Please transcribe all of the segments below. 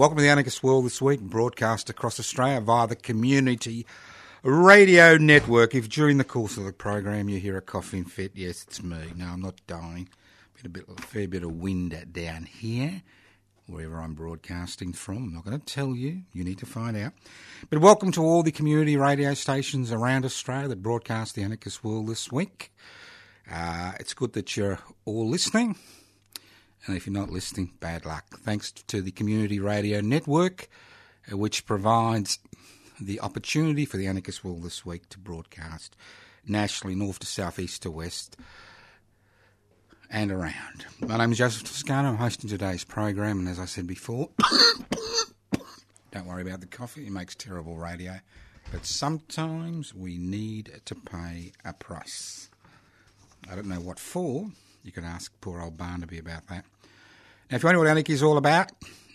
Welcome to the Anarchist World this week, broadcast across Australia via the Community Radio Network. If during the course of the program you hear a coughing fit, yes, it's me. No, I'm not dying. Been a bit, a fair bit of wind down here, wherever I'm broadcasting from. I'm not going to tell you. You need to find out. But welcome to all the community radio stations around Australia that broadcast the Anarchist World this week. Uh, it's good that you're all listening. And if you're not listening, bad luck. Thanks to the Community Radio Network, uh, which provides the opportunity for the Anarchist World this week to broadcast nationally, north to south, east to west, and around. My name is Joseph Toscano. I'm hosting today's program, and as I said before, don't worry about the coffee, it makes terrible radio. But sometimes we need to pay a price. I don't know what for. You can ask poor old Barnaby about that. Now, if you wonder what anarchy is all about,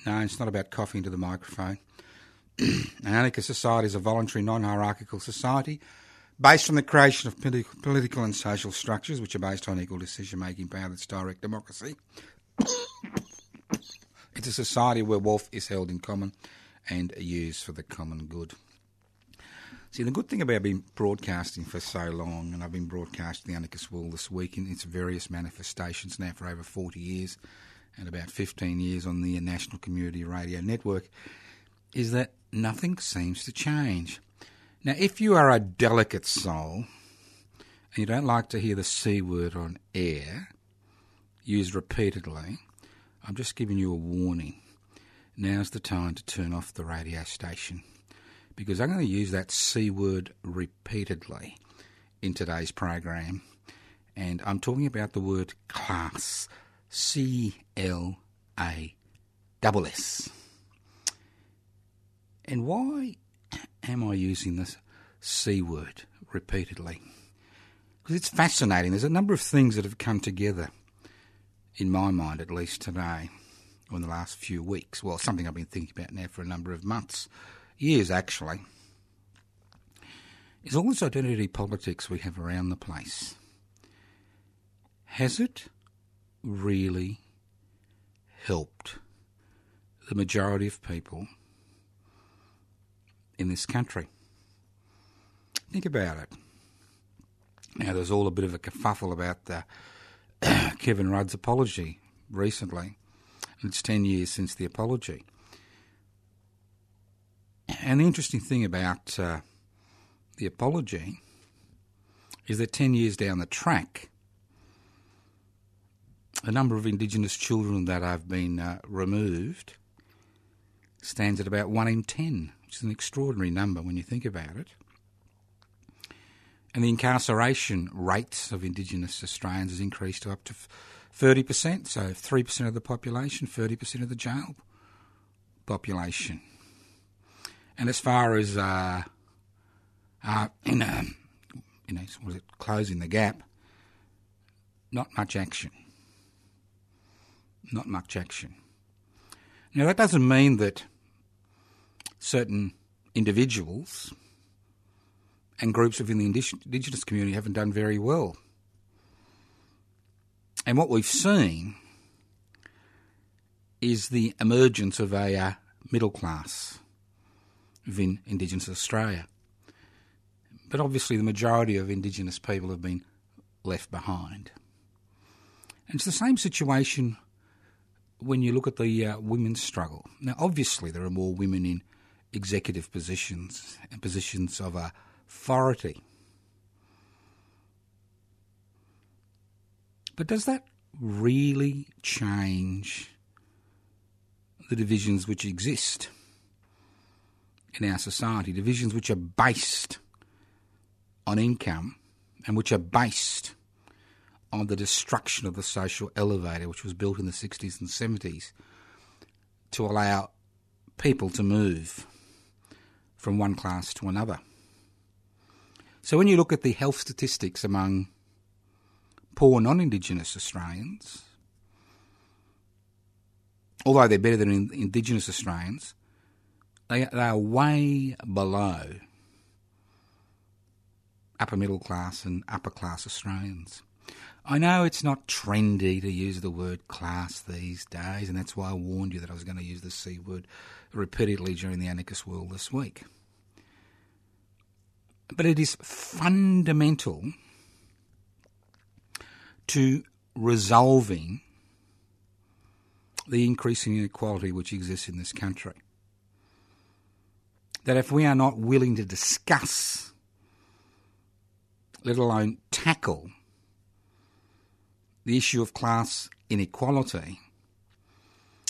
no, it's not about coughing to the microphone. An anarchist society is a voluntary, non hierarchical society based on the creation of politi- political and social structures which are based on equal decision making power that's direct democracy. it's a society where wealth is held in common and used for the common good. See, the good thing about being broadcasting for so long, and I've been broadcasting the Anarchist World this week in its various manifestations now for over 40 years and about 15 years on the National Community Radio Network, is that nothing seems to change. Now, if you are a delicate soul and you don't like to hear the C word on air used repeatedly, I'm just giving you a warning. Now's the time to turn off the radio station because I'm going to use that C word repeatedly in today's program. And I'm talking about the word class. C L A double S. And why am I using this C word repeatedly? Because it's fascinating. There's a number of things that have come together, in my mind at least today, or in the last few weeks. Well, something I've been thinking about now for a number of months years actually, is all this identity politics we have around the place. Has it really helped the majority of people in this country? Think about it. Now, there's all a bit of a kerfuffle about the Kevin Rudd's apology recently. It's 10 years since the apology. And the interesting thing about uh, the apology is that 10 years down the track, the number of Indigenous children that have been uh, removed stands at about 1 in 10, which is an extraordinary number when you think about it. And the incarceration rates of Indigenous Australians has increased to up to 30%, so 3% of the population, 30% of the jail population. And as far as uh, uh, in a, you know, was it closing the gap? Not much action. Not much action. Now that doesn't mean that certain individuals and groups within the Indigenous community haven't done very well. And what we've seen is the emergence of a uh, middle class within Indigenous Australia. But obviously, the majority of Indigenous people have been left behind. And it's the same situation when you look at the uh, women's struggle. Now, obviously, there are more women in executive positions and positions of authority. But does that really change the divisions which exist in our society? Divisions which are based on income and which are based on the destruction of the social elevator, which was built in the 60s and 70s to allow people to move from one class to another. So when you look at the health statistics among poor non Indigenous Australians, although they're better than Indigenous Australians, they, they are way below upper middle class and upper class Australians. I know it's not trendy to use the word class these days, and that's why I warned you that I was going to use the C word repeatedly during the anarchist world this week. But it is fundamental to resolving the increasing inequality which exists in this country. That if we are not willing to discuss, let alone tackle, the issue of class inequality,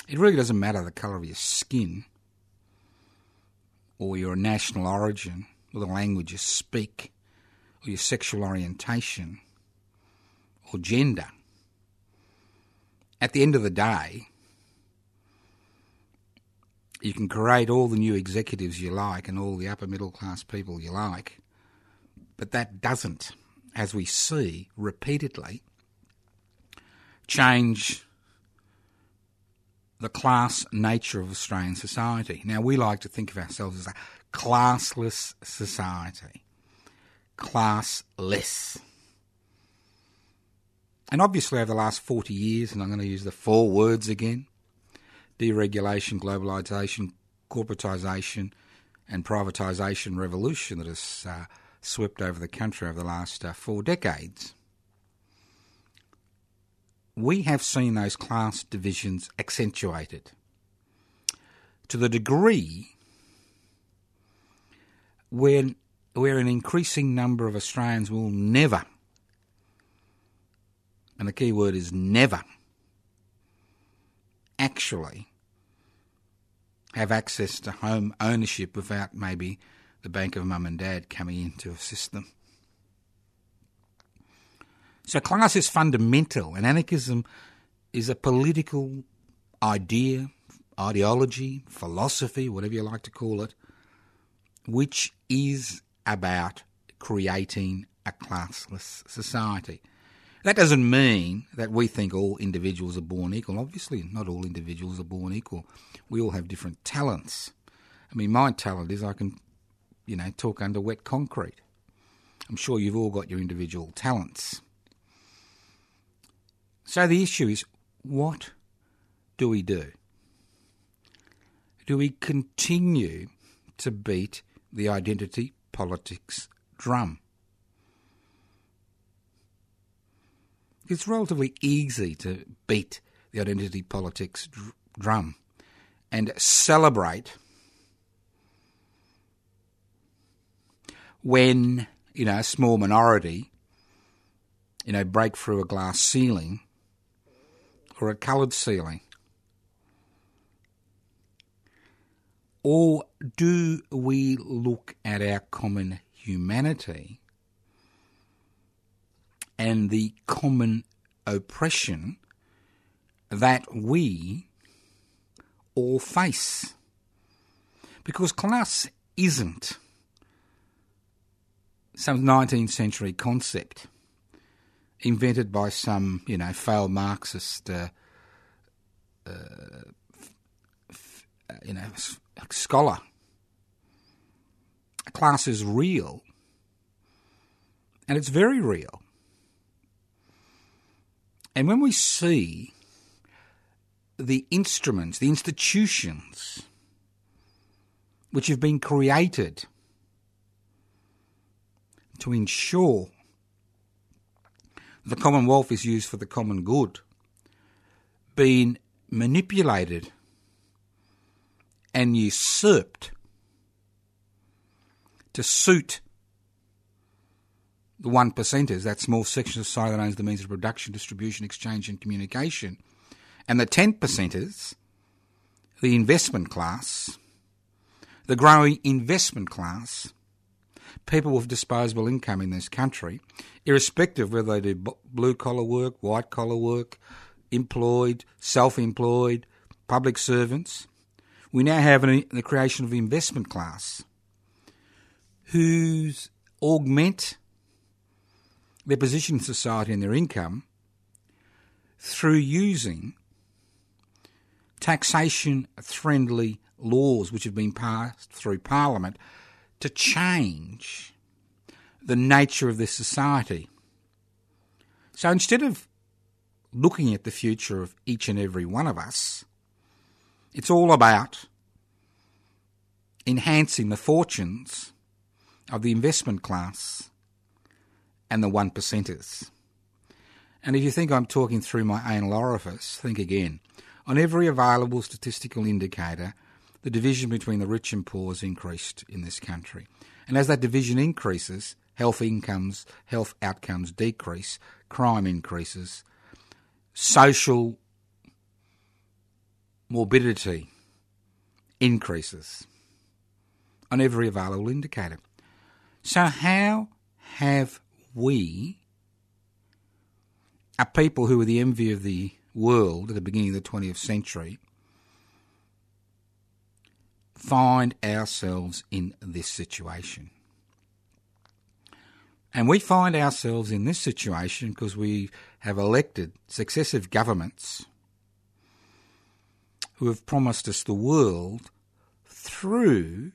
it really doesn't matter the colour of your skin or your national origin or the language you speak or your sexual orientation or gender. At the end of the day, you can create all the new executives you like and all the upper middle class people you like, but that doesn't, as we see repeatedly, change the class nature of Australian society. Now, we like to think of ourselves as a classless society. Classless. And obviously, over the last 40 years, and I'm going to use the four words again deregulation, globalisation, corporatisation, and privatisation revolution that has uh, swept over the country over the last uh, four decades. We have seen those class divisions accentuated to the degree when where an increasing number of Australians will never, and the key word is never, actually have access to home ownership without maybe the bank of mum and dad coming in to assist them. So class is fundamental, and anarchism is a political idea, ideology, philosophy, whatever you like to call it, which is about creating a classless society. That doesn't mean that we think all individuals are born equal. Obviously, not all individuals are born equal. We all have different talents. I mean, my talent is I can, you know, talk under wet concrete. I'm sure you've all got your individual talents. So the issue is what do we do? Do we continue to beat the identity politics drum? It's relatively easy to beat the identity politics dr- drum and celebrate when, you know, a small minority, you know, break through a glass ceiling or a coloured ceiling? Or do we look at our common humanity and the common oppression that we all face? Because class isn't some 19th century concept invented by some, you know, failed Marxist, uh, uh, you know, scholar. Class is real, and it's very real. And when we see the instruments, the institutions which have been created to ensure the Commonwealth is used for the common good, being manipulated and usurped to suit the one percenters, that small section of society that owns the means of production, distribution, exchange, and communication, and the ten percenters, the investment class, the growing investment class, people with disposable income in this country, irrespective of whether they do blue collar work, white collar work, employed, self employed, public servants. We now have an, the creation of the investment class whose augment their position in society and their income through using taxation friendly laws which have been passed through Parliament to change the nature of this society. So instead of looking at the future of each and every one of us, it's all about enhancing the fortunes of the investment class and the one percenters. And if you think I'm talking through my anal orifice, think again. On every available statistical indicator, the division between the rich and poor has increased in this country. And as that division increases, health incomes, health outcomes decrease, crime increases, social morbidity increases on every available indicator. So, how have we, a people who were the envy of the world at the beginning of the 20th century, find ourselves in this situation? And we find ourselves in this situation because we have elected successive governments who have promised us the world through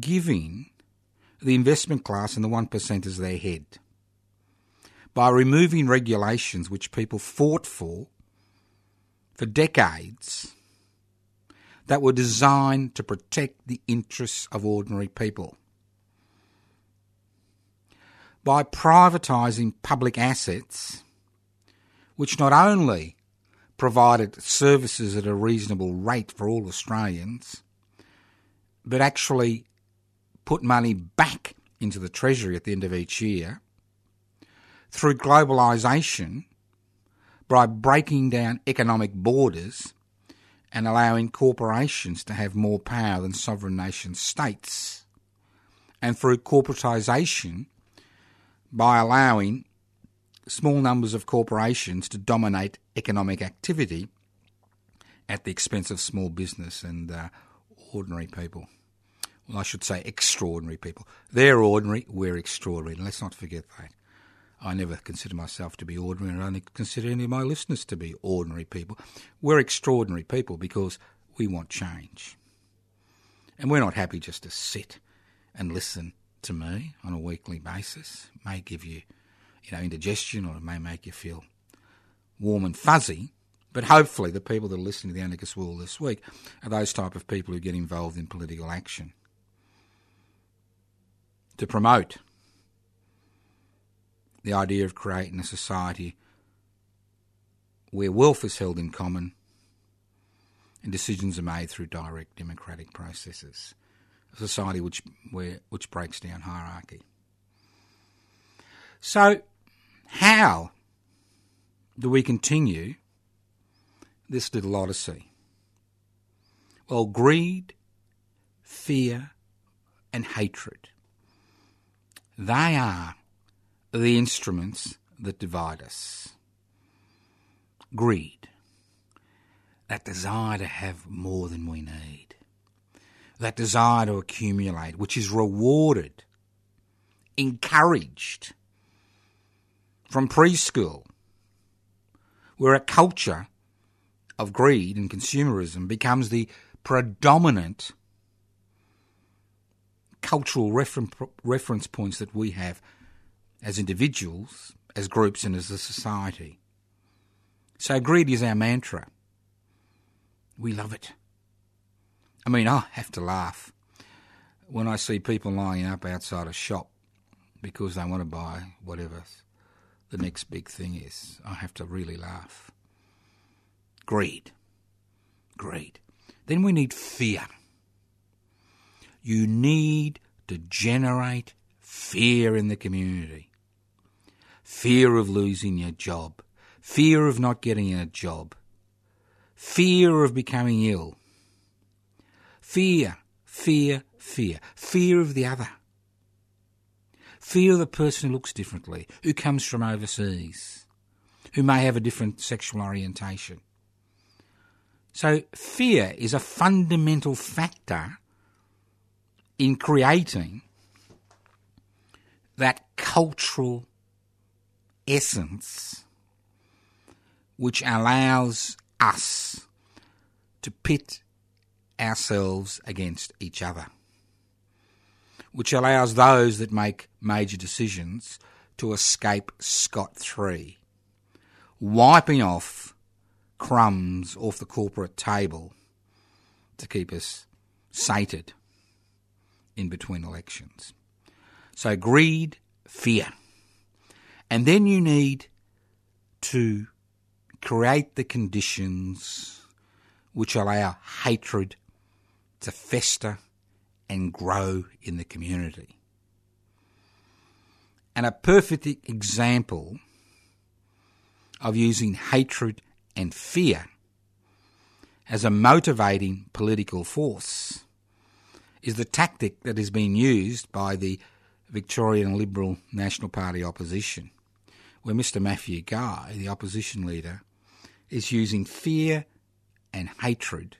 giving the investment class and the 1% as their head. By removing regulations which people fought for for decades that were designed to protect the interests of ordinary people. By privatising public assets, which not only provided services at a reasonable rate for all Australians, but actually put money back into the Treasury at the end of each year through globalisation by breaking down economic borders and allowing corporations to have more power than sovereign nation states, and through corporatisation by allowing small numbers of corporations to dominate economic activity at the expense of small business and uh, ordinary people well, I should say extraordinary people. They're ordinary, we're extraordinary. And let's not forget that. I never consider myself to be ordinary, and I only consider any of my listeners to be ordinary people. We're extraordinary people because we want change. And we're not happy just to sit and listen to me on a weekly basis. It may give you, you know, indigestion or it may make you feel warm and fuzzy. But hopefully the people that are listening to the Anarchist World this week are those type of people who get involved in political action to promote the idea of creating a society where wealth is held in common and decisions are made through direct democratic processes. A society which, where, which breaks down hierarchy. So, how do we continue this little odyssey? Well, greed, fear, and hatred they are the instruments that divide us. Greed, that desire to have more than we need, that desire to accumulate, which is rewarded, encouraged from preschool, where a culture of greed and consumerism becomes the predominant cultural refer- reference points that we have as individuals, as groups, and as a society. So greed is our mantra. We love it. I mean, I have to laugh when I see people lining up outside a shop because they want to buy whatever the next big thing is. I have to really laugh. Greed. Greed. Then we need fear. You need to generate fear in the community. Fear of losing your job. Fear of not getting a job. Fear of becoming ill. Fear, fear, fear. Fear of the other. Fear of the person who looks differently, who comes from overseas, who may have a different sexual orientation. So, fear is a fundamental factor in creating that cultural essence which allows us to pit ourselves against each other, which allows those that make major decisions to escape scot free, wiping off crumbs off the corporate table to keep us sated in between elections. So, greed, fear. And then you need to create the conditions which allow hatred to fester and grow in the community. And a perfect example of using hatred and fear as a motivating political force is the tactic that has been used by the Victorian Liberal National Party opposition, where Mr. Matthew Guy, the opposition leader, is using fear and hatred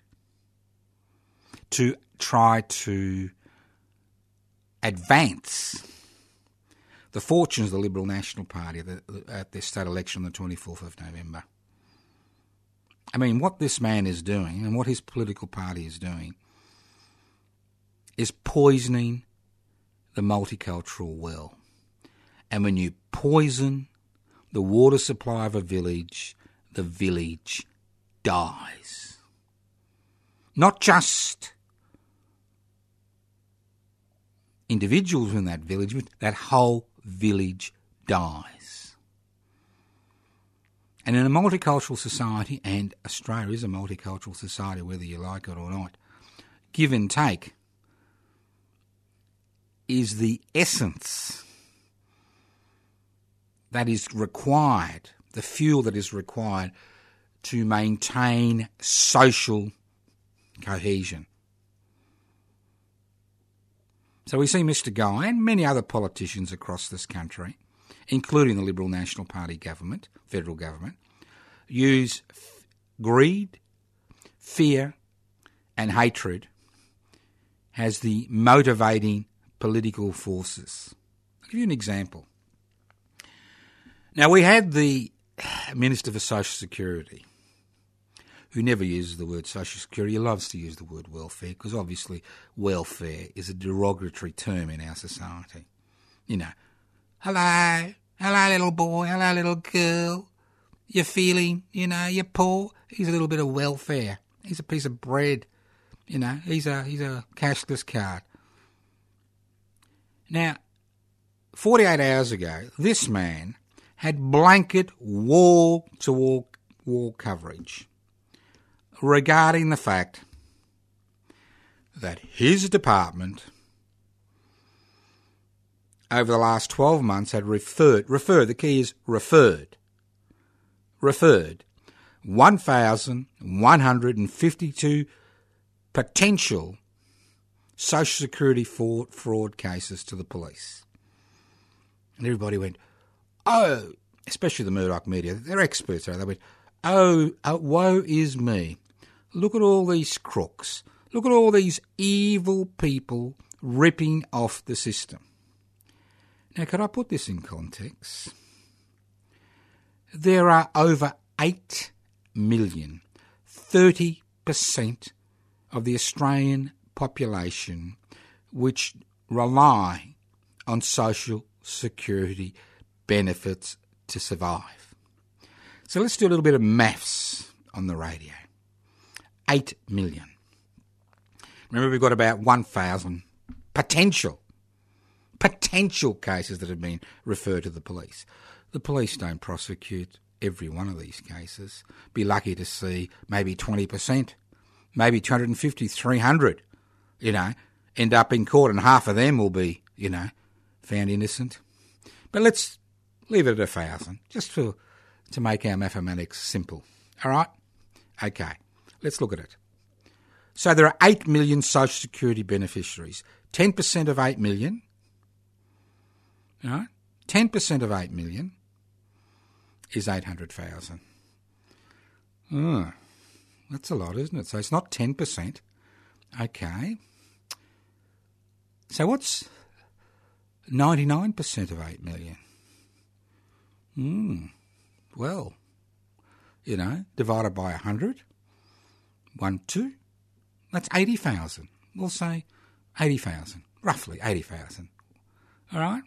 to try to advance the fortunes of the Liberal National Party at their state election on the 24th of November. I mean, what this man is doing and what his political party is doing is poisoning the multicultural well. And when you poison the water supply of a village, the village dies. Not just individuals in that village, but that whole village dies. And in a multicultural society, and Australia is a multicultural society, whether you like it or not, give and take is the essence that is required, the fuel that is required to maintain social cohesion. So we see Mr. Guy and many other politicians across this country, including the Liberal National Party government, federal government, use f- greed, fear, and hatred as the motivating political forces. I'll give you an example. Now, we had the Minister for Social Security, who never uses the word social security. He loves to use the word welfare because obviously welfare is a derogatory term in our society. You know, hello, hello, little boy, hello, little girl. You're feeling, you know, you're poor. He's a little bit of welfare. He's a piece of bread. You know, he's a he's a cashless card. Now, 48 hours ago, this man had blanket wall to wall coverage regarding the fact that his department over the last 12 months had referred referred the key is referred referred 1152 potential social security fraud, fraud cases to the police and everybody went oh especially the Murdoch media they're experts are they went oh uh, woe is me Look at all these crooks. Look at all these evil people ripping off the system. Now, could I put this in context? There are over 8 million, 30% of the Australian population which rely on social security benefits to survive. So let's do a little bit of maths on the radio. 8 million. Remember, we've got about 1,000 potential, potential cases that have been referred to the police. The police don't prosecute every one of these cases. Be lucky to see maybe 20% maybe 250, 300, you know, end up in court, and half of them will be, you know, found innocent. But let's leave it at a thousand, just for to make our mathematics simple. All right? Okay, let's look at it. So there are 8 million Social Security beneficiaries. 10% of 8 million, all right? 10% of 8 million is 800,000. Oh, ah, that's a lot, isn't it? So it's not 10%. Okay. So what's 99% of 8 million? Hmm. Well, you know, divided by 100, 1, 2, that's 80,000. We'll say 80,000, roughly 80,000. All right?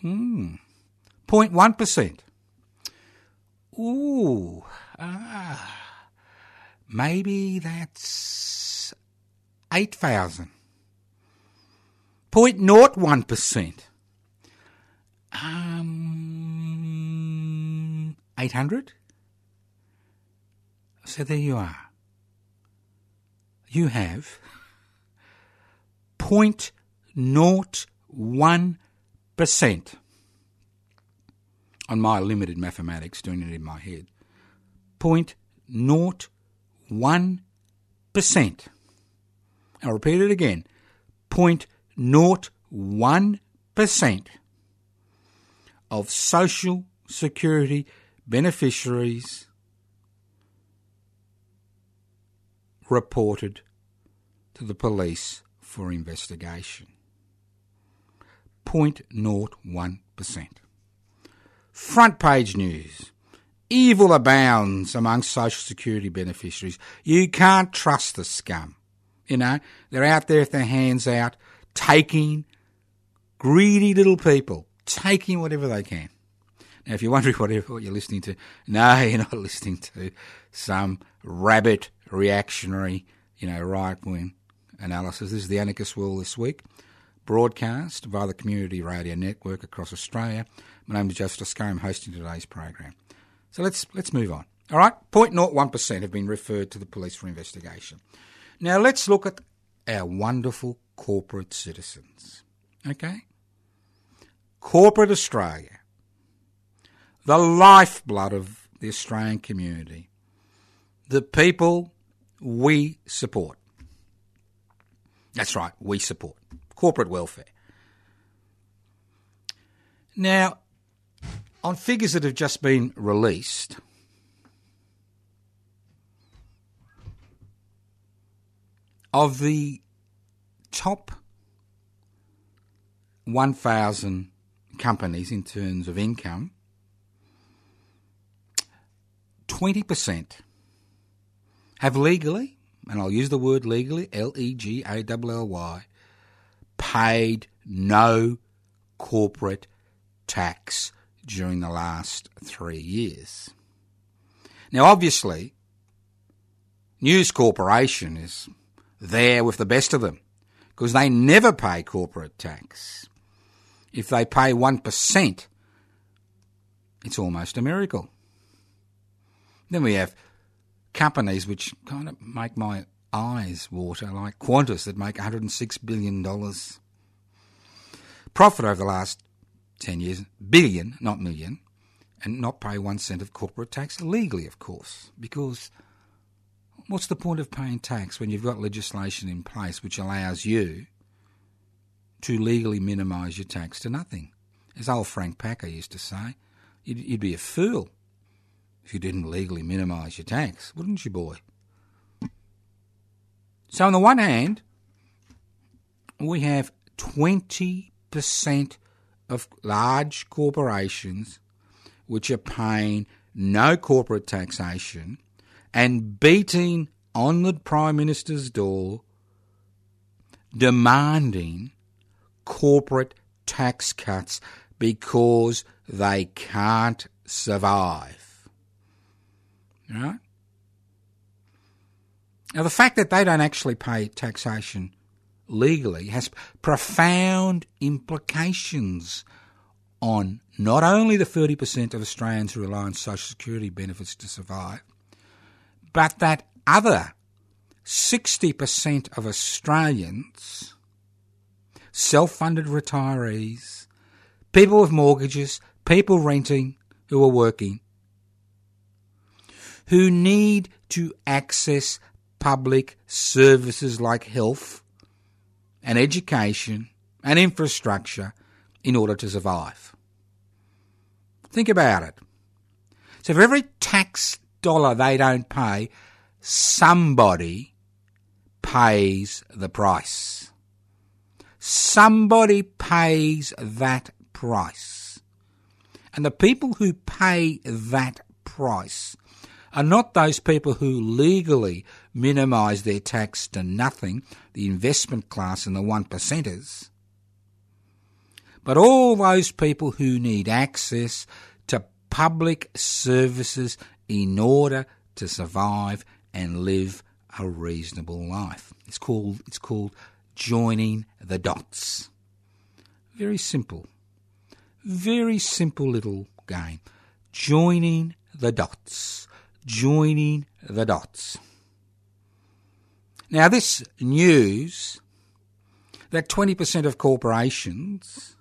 Hmm. 0.1%. Ooh. Ah. Maybe that's 8,000. 0.01%. Um, 800? So there you are. You have 0.01% on my limited mathematics, doing it in my head. 0.01%. I'll repeat it again. 0.01% of Social Security beneficiaries reported to the police for investigation. 0.01%. Front page news. Evil abounds among Social Security beneficiaries. You can't trust the scum. You know, they're out there with their hands out, taking greedy little people, taking whatever they can. Now, if you're wondering what, you're listening to, no, you're not listening to some rabbit reactionary, you know, right wing analysis. This is the Anarchist World this week, broadcast via the Community Radio Network across Australia. My name is Joseph Toscano. Hosting today's program. So let's let's move on. All right, 0.01% have been referred to the police for investigation. Now let's look at our wonderful corporate citizens. Okay? Corporate Australia, the lifeblood of the Australian community, the people we support. That's right, we support corporate welfare. Now, on figures that have just been released, of the top 1,000 companies in terms of income, 20% have legally, and I'll use the word legally, L E G A L L Y, paid no corporate tax during the last three years. Now, obviously, News Corporation is there with the best of them because they never pay corporate tax. If they pay 1%, it's almost a miracle. Then we have companies which kind of make my eyes water, like Qantas that make $106 billion. Profit over the last 10 years, billion, not million, and not pay one cent of corporate tax legally, of course, because what's the point of paying tax when you've got legislation in place which allows you to legally minimise your tax to nothing? As old Frank Packer used to say, you'd, you'd be a fool if you didn't legally minimise your tax, wouldn't you, boy? So, on the one hand, we have 20% of large corporations which are paying no corporate taxation and beating on the Prime Minister's door demanding corporate tax cuts because they can't survive. Right? Now, the fact that they don't actually pay taxation legally has profound implications on not only the 30% of Australians who rely on social security benefits to survive, but that other 60% of Australians, self funded retirees, people with mortgages, people renting who are working, who need to access public services like health and education and infrastructure in order to survive. Think about it. So for every tax dollar they don't pay, somebody pays the price. Somebody pays that price. And the people who pay that price are not those people who legally minimise their tax to nothing, the investment class and the one percenters, but all those people who need access to public services in order to survive and live a reasonable life. It's called it's called joining the dots. Very simple. Very simple little game. Joining the dots. Joining the dots. Now this news that 20% of corporations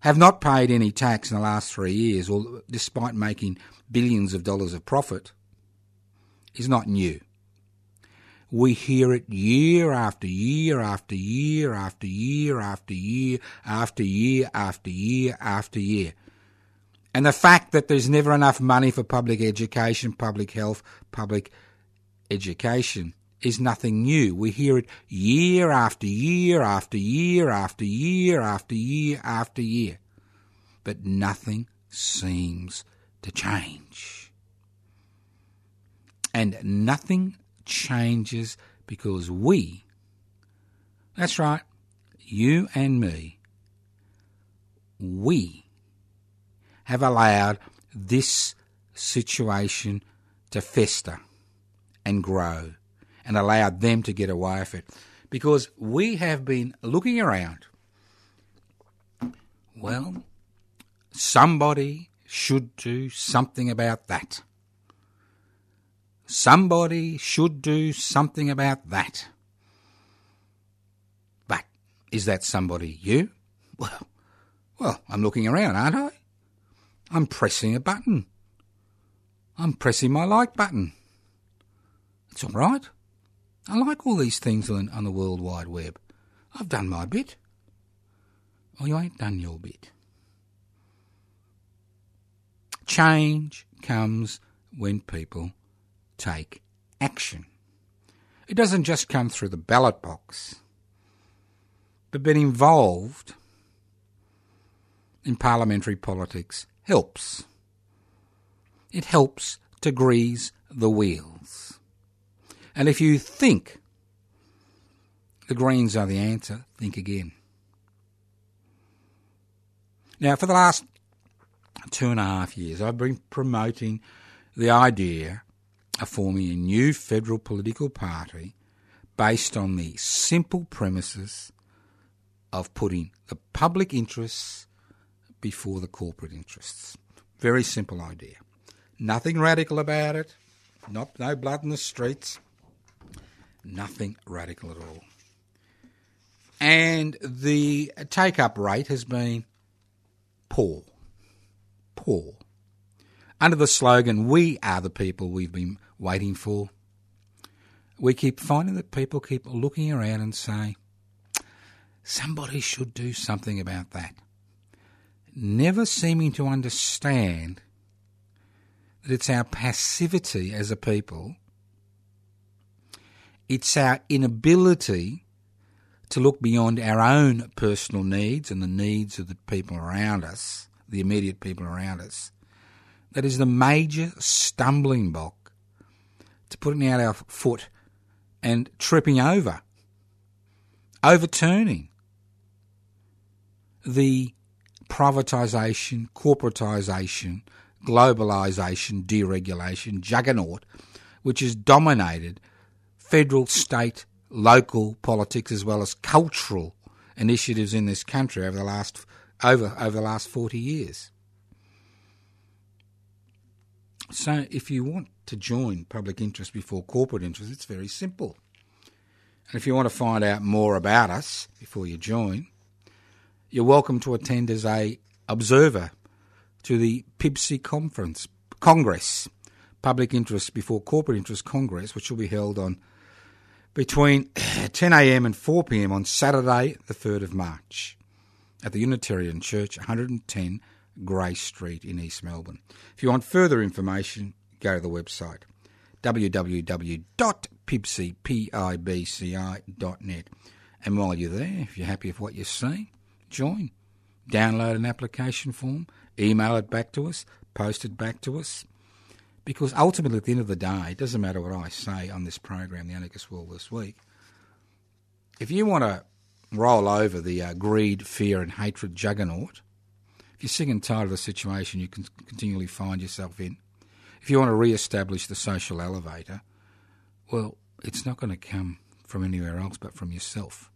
have not paid any tax in the last three years, or despite making billions of dollars of profit, is not new. We hear it year after year after year after year after year after year after year after year. And the fact that there's never enough money for public education, public health, public education is nothing new. We hear it year after year after year after year after year after year. But nothing seems to change. And nothing changes because we, that's right, you and me, we have allowed this situation to fester and grow and allowed them to get away with it. Because we have been looking around. Well, somebody should do something about that. Somebody should do something about that. But is that somebody you? Well, well, I'm looking around, aren't I? I'm pressing a button. I'm pressing my like button. It's all right. I like all these things on, on the World Wide Web. I've done my bit. Oh, you ain't done your bit. Change comes when people take action. It doesn't just come through the ballot box, but being involved in parliamentary politics helps. It helps to grease the wheels. And if you think the Greens are the answer, think again. Now, for the last two and a half years, I've been promoting the idea of forming a new federal political party based on the simple premises of putting the public interests before the corporate interests. Very simple idea. Nothing radical about it. Not no blood in the streets. Nothing radical at all. And the take up rate has been poor. Poor. Under the slogan, We are the people we've been waiting for, we keep finding that people keep looking around and saying, somebody should do something about that. Never seeming to understand that it's our passivity as a people it's our inability to look beyond our own personal needs and the needs of the people around us, the immediate people around us, that is the major stumbling block to putting out our foot and tripping over, overturning the privatisation, corporatisation, globalisation, deregulation juggernaut which has dominated federal, state, local politics as well as cultural initiatives in this country over the last over over the last 40 years. So if you want to join public interest before corporate interest. It's very simple. And if you want to find out more about us before you join, you're welcome to attend as a observer to the PIBC conference Congress, Public Interest Before Corporate Interest Congress, which will be held on between 10am and 4pm on Saturday, the 3rd of March, at the Unitarian Church, 110 Grey Street in East Melbourne. If you want further information, go to the website www.pibci.net. And while you're there, if you're happy with what you see, join. Download an application form, email it back to us, post it back to us. Because ultimately, at the end of the day, it doesn't matter what I say on this program, The Anarchist World This Week. If you want to roll over the uh, greed, fear, and hatred juggernaut, if you're sick and tired of the situation you can continually find yourself in, if you want to re establish the social elevator, well, it's not going to come from anywhere else but from yourself.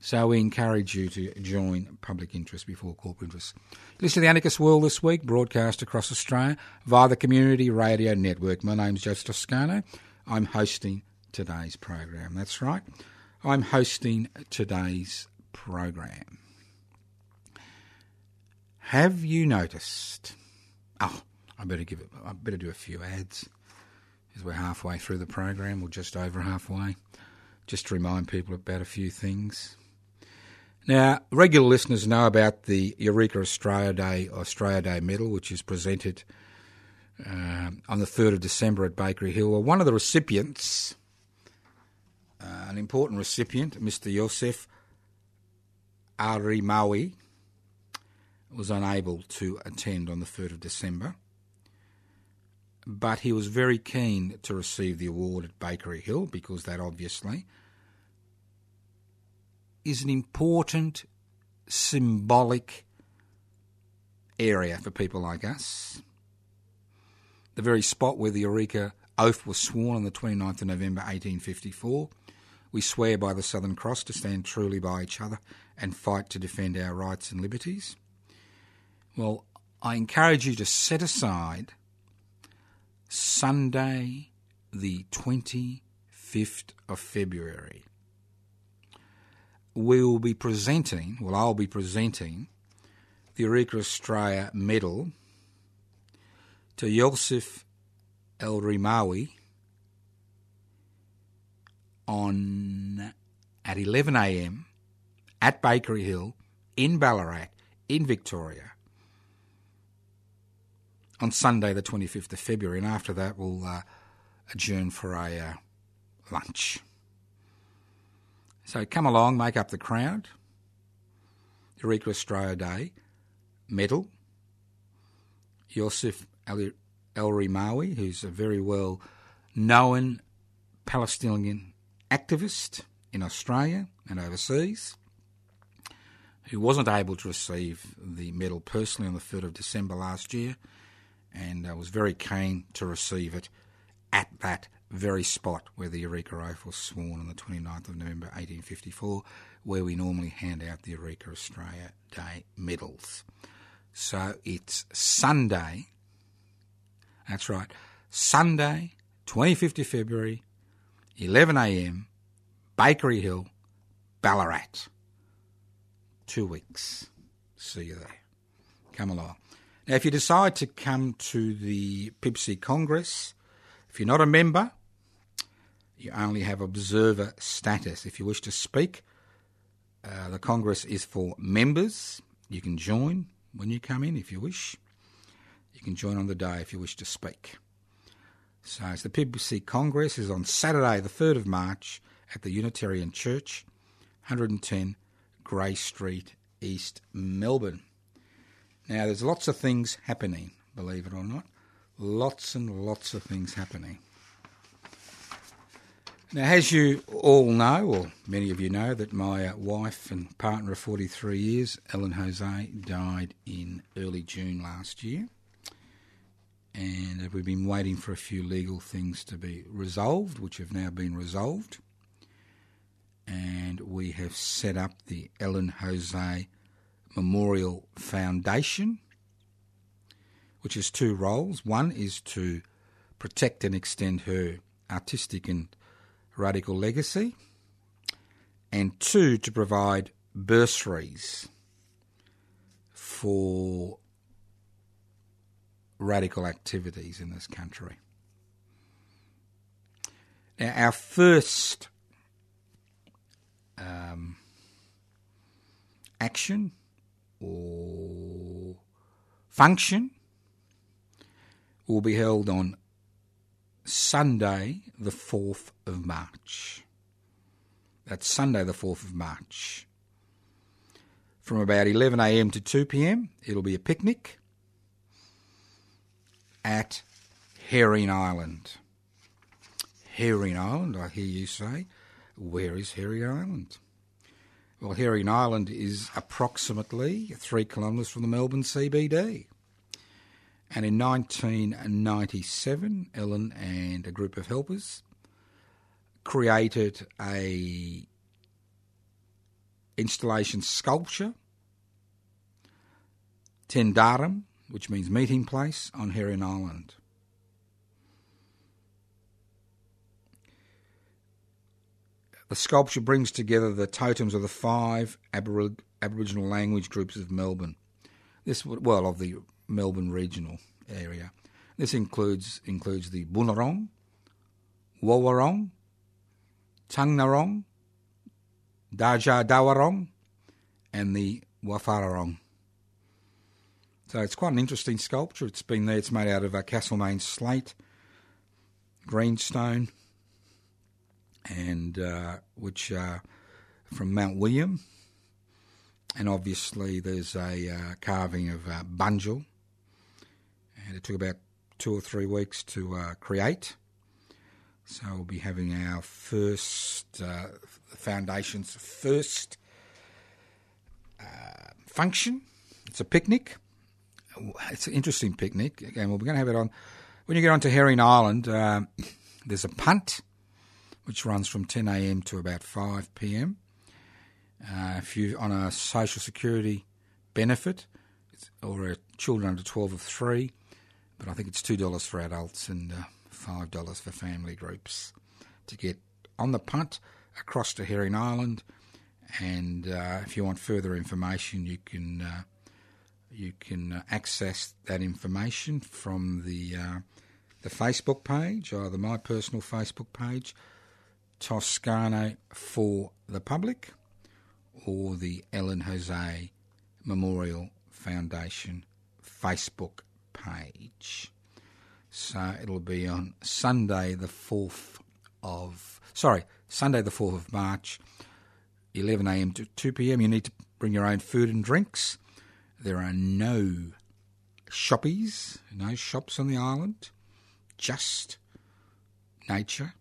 So we encourage you to join public interest before corporate interest. Listen to the Anarchist World this week, broadcast across Australia via the Community Radio Network. My name's Joseph Toscano. I'm hosting today's program. That's right. I'm hosting today's program. Have you noticed? Oh, I better give it. I better do a few ads as we're halfway through the program, or just over halfway, just to remind people about a few things. Now, regular listeners know about the Eureka Australia Day Australia Day Medal, which is presented uh, on the 3rd of December at Bakery Hill. Well, one of the recipients, uh, an important recipient, Mr. Yosef Arimawi, was unable to attend on the 3rd of December, but he was very keen to receive the award at Bakery Hill because that obviously is an important symbolic area for people like us. The very spot where the Eureka oath was sworn on the 29th of November 1854. We swear by the Southern Cross to stand truly by each other and fight to defend our rights and liberties. Well, I encourage you to set aside Sunday, the 25th of February we will be presenting, well, I'll be presenting the Eureka Australia medal to Yosef El Rimawi on at 11 a.m. at Bakery Hill in Ballarat in Victoria on Sunday, the 25th of February, and after that we'll uh, adjourn for a uh, lunch. So come along, make up the crowd. Eureka Australia Day medal. Yosef El Rimawi, who's a very well known Palestinian activist in Australia and overseas, who wasn't able to receive the medal personally on the 3rd of December last year and uh, was very keen to receive it at that very spot where the Eureka Oath was sworn on the 29th of November 1854, where we normally hand out the Eureka Australia Day medals. So it's Sunday, that's right, Sunday, 25th of February, 11am, Bakery Hill, Ballarat. Two weeks. See you there. Come along. Now, if you decide to come to the PIBCI Congress, if you're not a member, you only have observer status. If you wish to speak, uh, the Congress is for members. You can join when you come in if you wish. You can join on the day if you wish to speak. So it's the PBC Congress is on Saturday, the 3rd of March at the Unitarian Church, 110 Grey Street, East Melbourne. Now, there's lots of things happening, believe it or not lots and lots of things happening. Now, as you all know, or many of you know, that my wife and partner of 43 years, Ellen Jose, died in early June last year. And we've been waiting for a few legal things to be resolved, which have now been resolved. And we have set up the Ellen Jose Memorial Foundation, which has two roles. One is to protect and extend her artistic and radical legacy, and two, to provide bursaries for radical activities in this country. Now, our first um, action or function will be held on Sunday, the 4th of March. That's Sunday, the 4th of March. From about 11am to 2pm, it'll be a picnic at Herring Island. Herring Island, I hear you say. Where is Herring Island? Well, Herring Island is approximately three kilometres from the Melbourne CBD. And in 1997, Ellen and a group of helpers created a installation sculpture, Tanderrum, which means meeting place, on Herring Island. The sculpture brings together the totems of the five Aboriginal language groups of Melbourne. This, well, of the Melbourne regional area. This includes includes the Bunurong, Woiwurrung, Taungurung, Dja Djawurrung, and the Wurundjeri. So it's quite an interesting sculpture. It's been there. It's made out of a Castlemaine slate, greenstone, and uh, which uh, from Mount William, and obviously there's a uh, carving of uh, Bunjil, and it took about two or three weeks to uh, create. So we'll be having our first uh, foundation's first function. It's a picnic it's an interesting picnic. Again, we're going to have it on. When you get onto Herring Island, uh, there's a punt which runs from 10 a.m. to about 5 p.m. Uh, if you're on a social security benefit or a children under 12 of three, but I think it's two dollars for adults and uh, five dollars for family groups to get on the punt across to Herring Island. And uh, if you want further information, you can uh, you can uh, access that information from the uh, the Facebook page, either my personal Facebook page, Toscano for the Public, or the Ellen Jose Memorial Foundation Facebook page. So it'll be on Sunday, the 4th of, sorry, Sunday, the 4th of March, 11am to 2pm. You need to bring your own food and drinks. There are no shoppies, no shops on the island, just nature,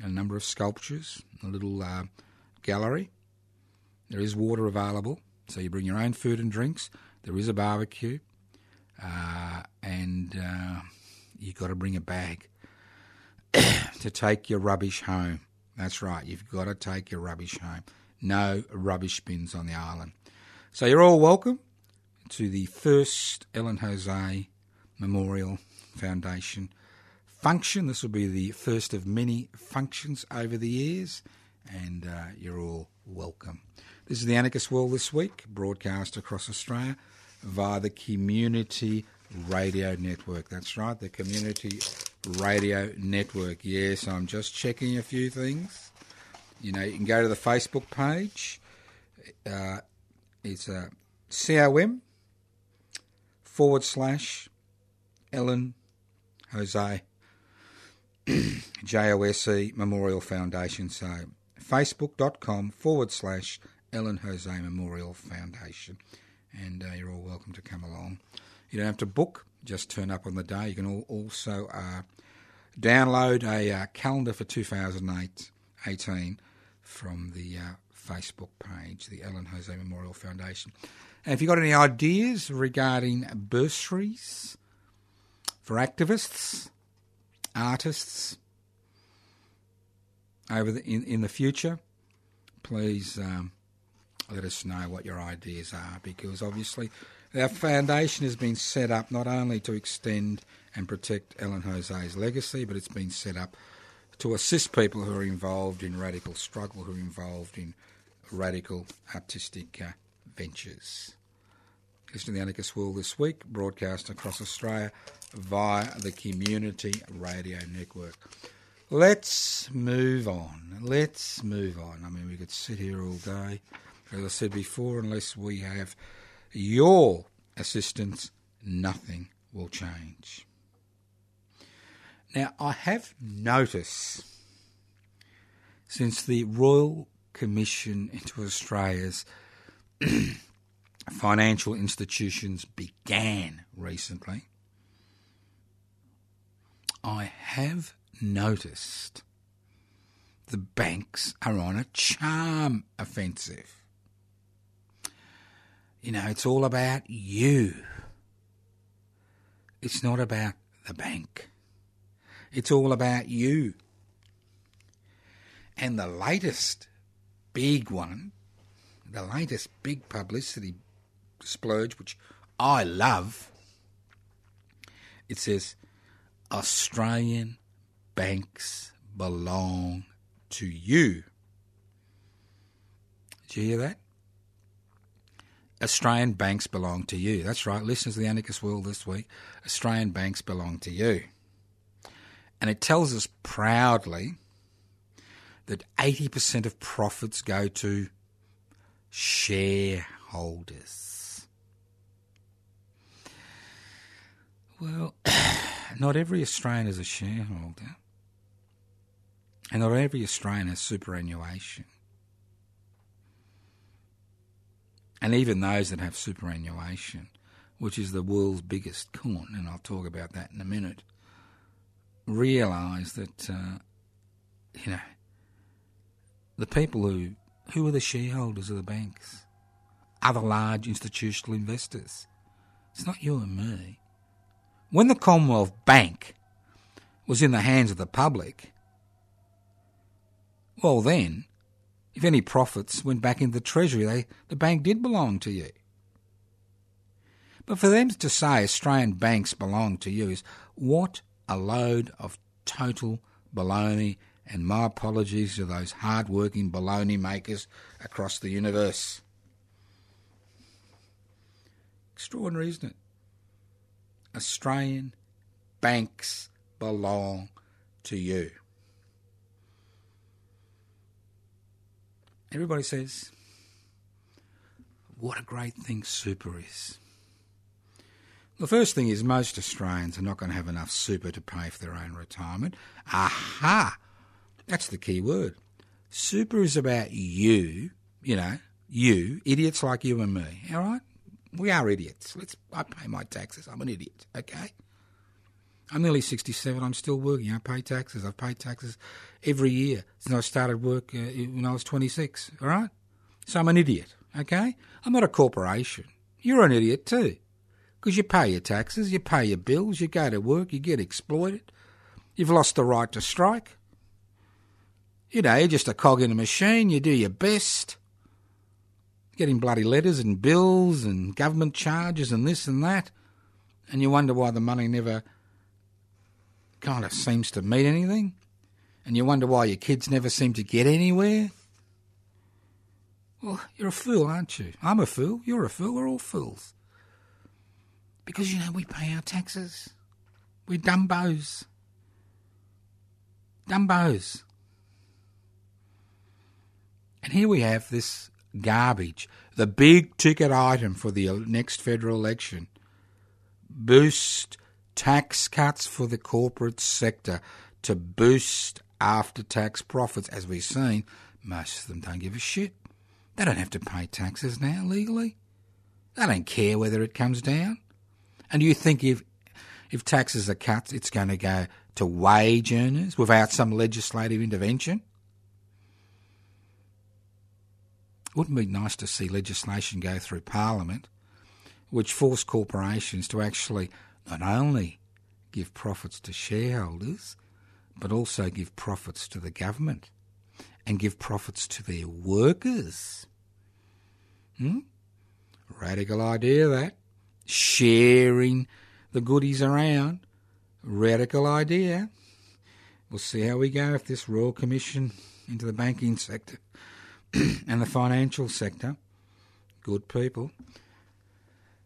and a number of sculptures, a little uh, gallery. There is water available, so you bring your own food and drinks. There is a barbecue, uh, and uh, you've got to bring a bag to take your rubbish home. That's right, you've got to take your rubbish home. No rubbish bins on the island. So you're all welcome to the first Ellen Jose Memorial Foundation function. This will be the first of many functions over the years, and uh, you're all welcome. This is the Anarchist World this week, broadcast across Australia via the Community Radio Network. That's right, the Community Radio Network. Yes, I'm just checking a few things. You know, you can go to the Facebook page. Uh, it's a COM forward slash Ellen Jose JOSE Memorial Foundation. So facebook.com forward slash Ellen Jose Memorial Foundation. And uh, you're all welcome to come along. You don't have to book, just turn up on the day. You can also uh, download a uh, calendar for 2018 from the uh, Facebook page, the Ellen Jose Memorial Foundation. And if you've got any ideas regarding bursaries for activists, artists over the, in, in the future, please um, let us know what your ideas are because obviously Our foundation has been set up not only to extend and protect Ellen Jose's legacy, but it's been set up to assist people who are involved in radical struggle, who are involved in radical artistic uh, ventures. Listen to the Anarchist World this week, broadcast across Australia via the Community Radio Network. Let's move on. Let's move on. I mean, we could sit here all day, as I said before, unless we have your assistance, nothing will change. Now, I have noticed since the Royal Commission into Australia's financial institutions began recently, I have noticed the banks are on a charm offensive. You know, it's all about you. It's not about the bank. It's all about you. And the latest big one, the latest big publicity splurge, which I love, it says Australian banks belong to you. Did you hear that? Australian banks belong to you. That's right. Listeners of the Anarchist World this week, Australian banks belong to you. And it tells us proudly that 80% of profits go to shareholders. Well, not every Australian is a shareholder. And not every Australian has superannuation. And even those that have superannuation, which is the world's biggest con, and I'll talk about that in a minute, realise that, uh, you know, the people who, who are the shareholders of the banks? Other large institutional investors. It's not you and me. When the Commonwealth Bank was in the hands of the public, well then, if any profits went back into the Treasury, they, the bank did belong to you. But for them to say Australian banks belong to you is what a load of total baloney, and my apologies to those hard-working baloney makers across the universe. Extraordinary, isn't it? Australian banks belong to you. Everybody says, what a great thing super is. The first thing is most Australians are not going to have enough super to pay for their own retirement. Aha! That's the key word. Super is about you, you know, you, idiots like you and me, all right? We are idiots. Let's. I pay my taxes. I'm an idiot, okay? I'm nearly 67. I'm still working. I pay taxes. I've paid taxes every year since I started work uh, when I was 26. All right? So I'm an idiot. Okay? I'm not a corporation. You're an idiot too. Because you pay your taxes, you pay your bills, you go to work, you get exploited. You've lost the right to strike. You know, you're just a cog in a machine. You do your best. Getting bloody letters and bills and government charges and this and that. And you wonder why the money never kind of seems to mean anything. And you wonder why your kids never seem to get anywhere. Well, you're a fool, aren't you? I'm a fool. You're a fool. We're all fools. Because, you know, we pay our taxes. We're dumbos. Dumbos. And here we have this garbage, the big ticket item for the next federal election. Boost tax cuts for the corporate sector to boost after tax profits. As we've seen, most of them don't give a shit. They don't have to pay taxes now legally. They don't care whether it comes down. And you think if if taxes are cut, it's going to go to wage earners without some legislative intervention? Wouldn't it be nice to see legislation go through Parliament which force corporations to actually not only give profits to shareholders, but also give profits to the government and give profits to their workers? Hmm? Radical idea that. sharing the goodies around. Radical idea. We'll see how we go if this Royal Commission into the banking sector and the financial sector. Good people.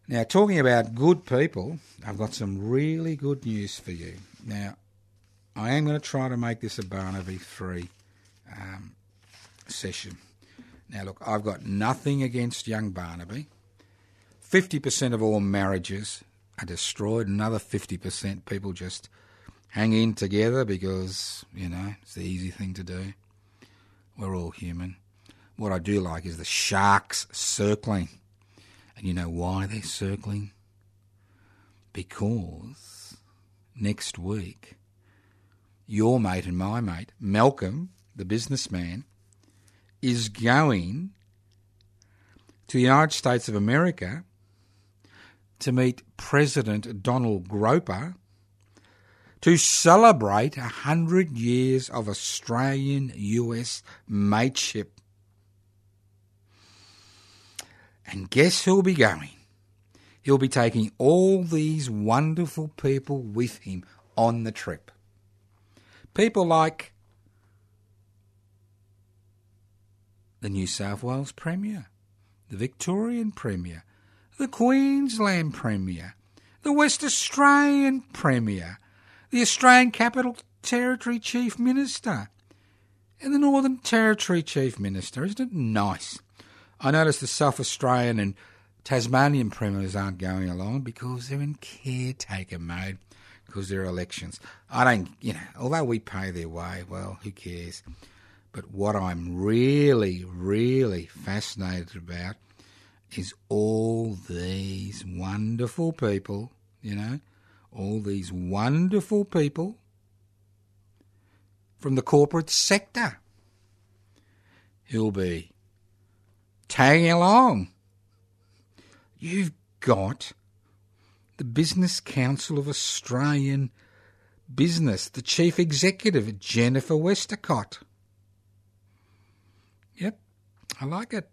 Now, talking about good people, I've got some really good news for you. Now, I am going to try to make this a Barnaby 3 um, session. Now, look, I've got nothing against young Barnaby. 50% of all marriages are destroyed, another 50% people just hang in together because, you know, it's the easy thing to do. We're all human. What I do like is the sharks circling. And you know why they're circling? Because next week, your mate and my mate, Malcolm, the businessman, is going to the United States of America to meet President Donald Groper to celebrate a hundred years of Australian US mateship. And guess who'll be going? He'll be taking all these wonderful people with him on the trip. People like the New South Wales Premier, the Victorian Premier, the Queensland Premier, the West Australian Premier, the Australian Capital Territory Chief Minister, and the Northern Territory Chief Minister. Isn't it nice? I notice the South Australian and Tasmanian premiers aren't going along because they're in caretaker mode because they're elections. I don't, you know, although we pay their way, well, who cares? But what I'm really, really fascinated about is all these wonderful people, you know, all these wonderful people from the corporate sector who'll be tagging along. You've got the Business Council of Australian Business, the Chief Executive, Jennifer Westacott. Yep, I like it.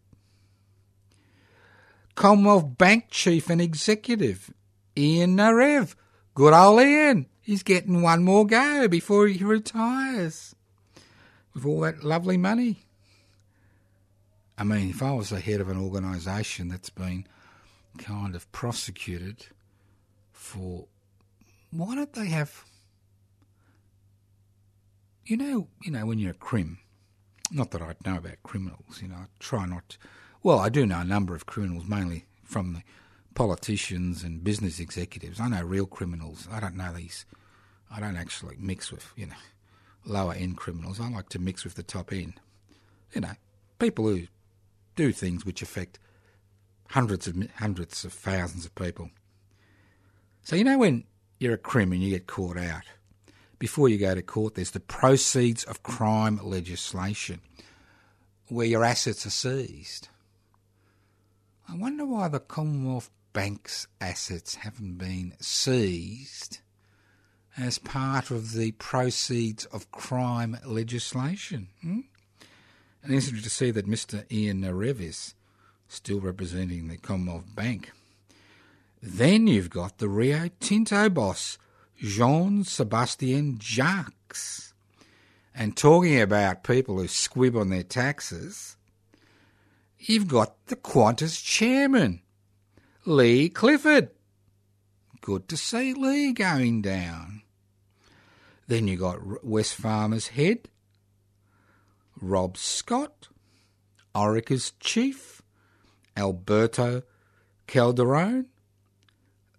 Commonwealth Bank Chief and Executive, Ian Narev. Good old Ian. He's getting one more go before he retires with all that lovely money. I mean, if I was the head of an organisation that's been kind of prosecuted for. Why don't they have. You know, you know, when you're a crim, not that I know about criminals, you know, I try not. Well, I do know a number of criminals, mainly from the politicians and business executives. I know real criminals. I don't know these. I don't actually mix with, you know, lower end criminals. I like to mix with the top end. You know, people who do things which affect hundreds of hundreds of thousands of people. So you know when you're a crim and you get caught out, before you go to court, there's the proceeds of crime legislation, where your assets are seized. I wonder why the Commonwealth Bank's assets haven't been seized as part of the proceeds of crime legislation. Hmm? And interesting to see that Mr. Ian Narev is still representing the Commonwealth Bank. Then you've got the Rio Tinto boss, Jean Sebastien Jacques. And talking about people who squib on their taxes, you've got the Qantas chairman, Leigh Clifford. Good to see Leigh going down. Then you got Wesfarmers head, Rob Scott, Orica's chief, Alberto Calderon,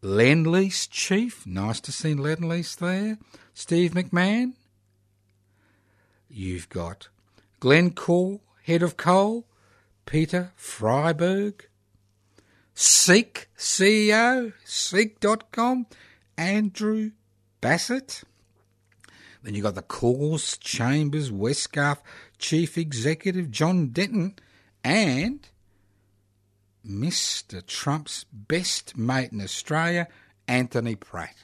Lendlease chief, nice to see Lendlease there, Steve McMahon. You've got Glencore head of coal, Peter Freyberg, Seek CEO, Seek.com, Andrew Bassat. Then you've got the Corrs Chambers Westgarth Chief Executive John Denton and Mr. Trump's best mate in Australia, Anthony Pratt.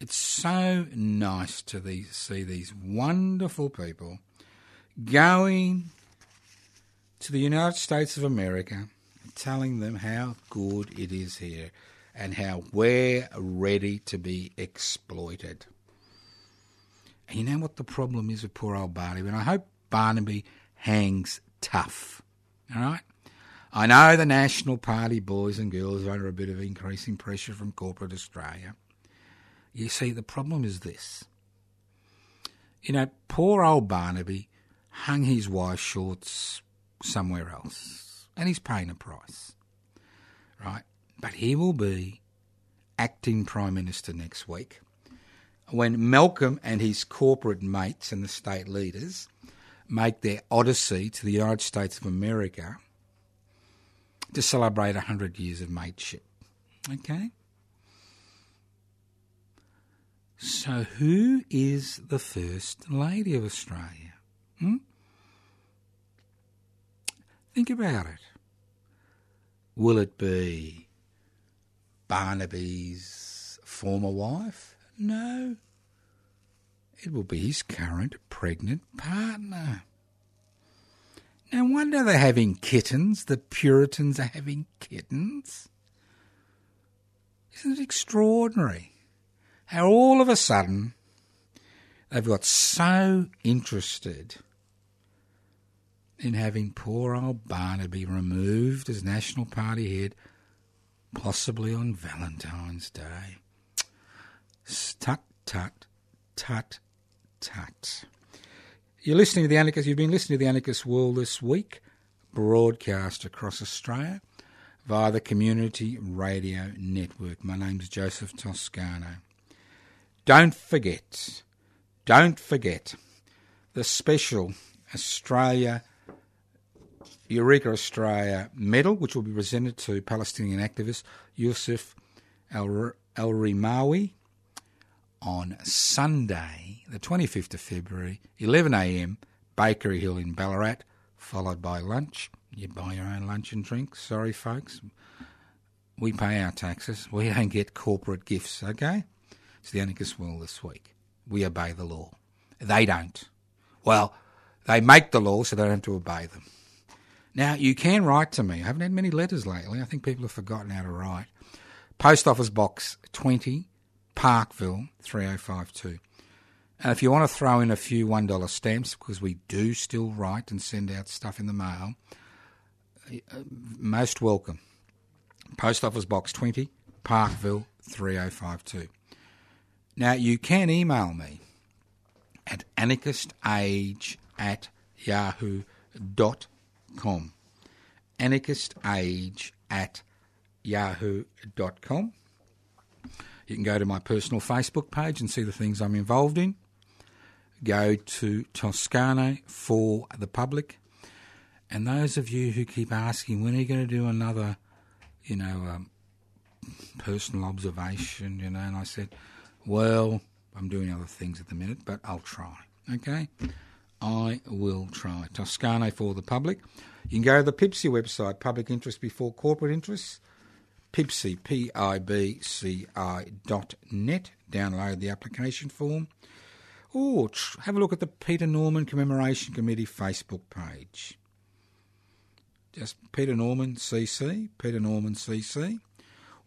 It's so nice to these, see these wonderful people going to the United States of America, telling them how good it is here and how we're ready to be exploited. And you know what the problem is with poor old Barnaby? And I hope Barnaby hangs tough. All right? I know the National Party boys and girls are under a bit of increasing pressure from corporate Australia. You see, the problem is this. You know, poor old Barnaby hung his wife shorts somewhere else, and he's paying a price. Right? But he will be acting Prime Minister next week when Malcolm and his corporate mates and the state leaders make their odyssey to the United States of America to celebrate 100 years of mateship. Okay? So, who is the First Lady of Australia? Hmm? Think about it. Will it be Barnaby's former wife? No. It will be his current pregnant partner. No wonder they're having kittens. The Puritans are having kittens. Isn't it extraordinary how all of a sudden they've got so interested in having poor old Barnaby removed as National Party head, possibly on Valentine's Day? Tut, tut, tut, tut. You're listening to the Anarchist. You've been listening to the Anarchist World this week, broadcast across Australia via the Community Radio Network. My name's Joseph Toscano. Don't forget, don't forget the special Australia Eureka Australia medal, which will be presented to Palestinian activist Yusuf Al Rimawi on Sunday, the 25th of February, 11am, Bakery Hill in Ballarat, followed by lunch. You buy your own lunch and drinks. Sorry, folks. We pay our taxes. We don't get corporate gifts, okay? It's the anarchist world this week. We obey the law. They don't. Well, they make the law so they don't have to obey them. Now, you can write to me. I haven't had many letters lately. I think people have forgotten how to write. Post Office Box 20, Parkville 3052. And if you want to throw in a few $1 stamps, because we do still write and send out stuff in the mail, uh, most welcome. Post Office Box 20, Parkville 3052. Now, you can email me at anarchistage at yahoo.com. Anarchistage at yahoo.com. You can go to my personal Facebook page and see the things I'm involved in. Go to Toscano for the public. And those of you who keep asking, when are you going to do another, you know, um, personal observation, you know, and I said, well, I'm doing other things at the minute, but I'll try. Okay? I will try. Toscano for the public. You can go to the PIBCI website, Public Interest Before Corporate Interests pibci, P-I-B-C-I dot net. Download the application form. Or have a look at the Peter Norman Commemoration Committee Facebook page. Just Peter Norman CC, Peter Norman CC,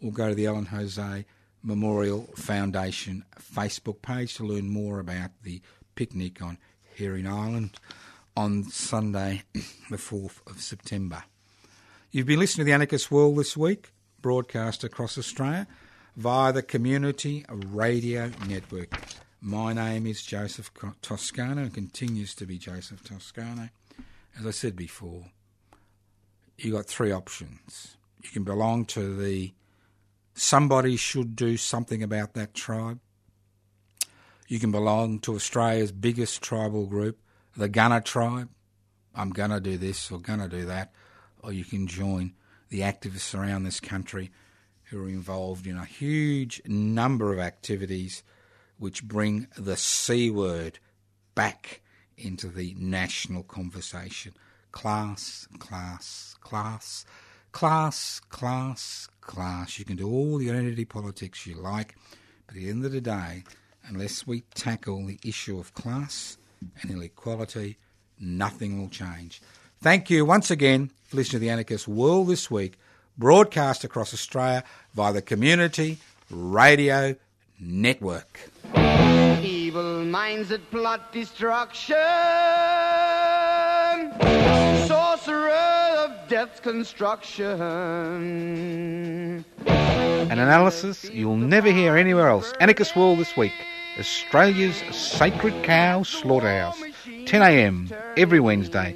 or go to the Ellen Jose Memorial Foundation Facebook page to learn more about the picnic on Herring Island on Sunday, the 4th of September. You've been listening to The Anarchist World this week broadcast across Australia via the Community Radio Network. My name is Joseph Toscano and continues to be Joseph Toscano. As I said before, you got three options. You can belong to the somebody should do something about that tribe. You can belong to Australia's biggest tribal group, the Gunner tribe. I'm going to do this or going to do that. Or you can join the activists around this country who are involved in a huge number of activities which bring the C word back into the national conversation. Class, class, class, class, class, class. You can do all the identity politics you like, but at the end of the day, unless we tackle the issue of class and inequality, nothing will change. Thank you once again for listening to the Anarchist World this week, broadcast across Australia via the Community Radio Network. Evil minds that plot destruction. Sorcerer of death's construction. An analysis you'll never hear anywhere else. Anarchist World this week. Australia's sacred cow slaughterhouse. 10am every Wednesday.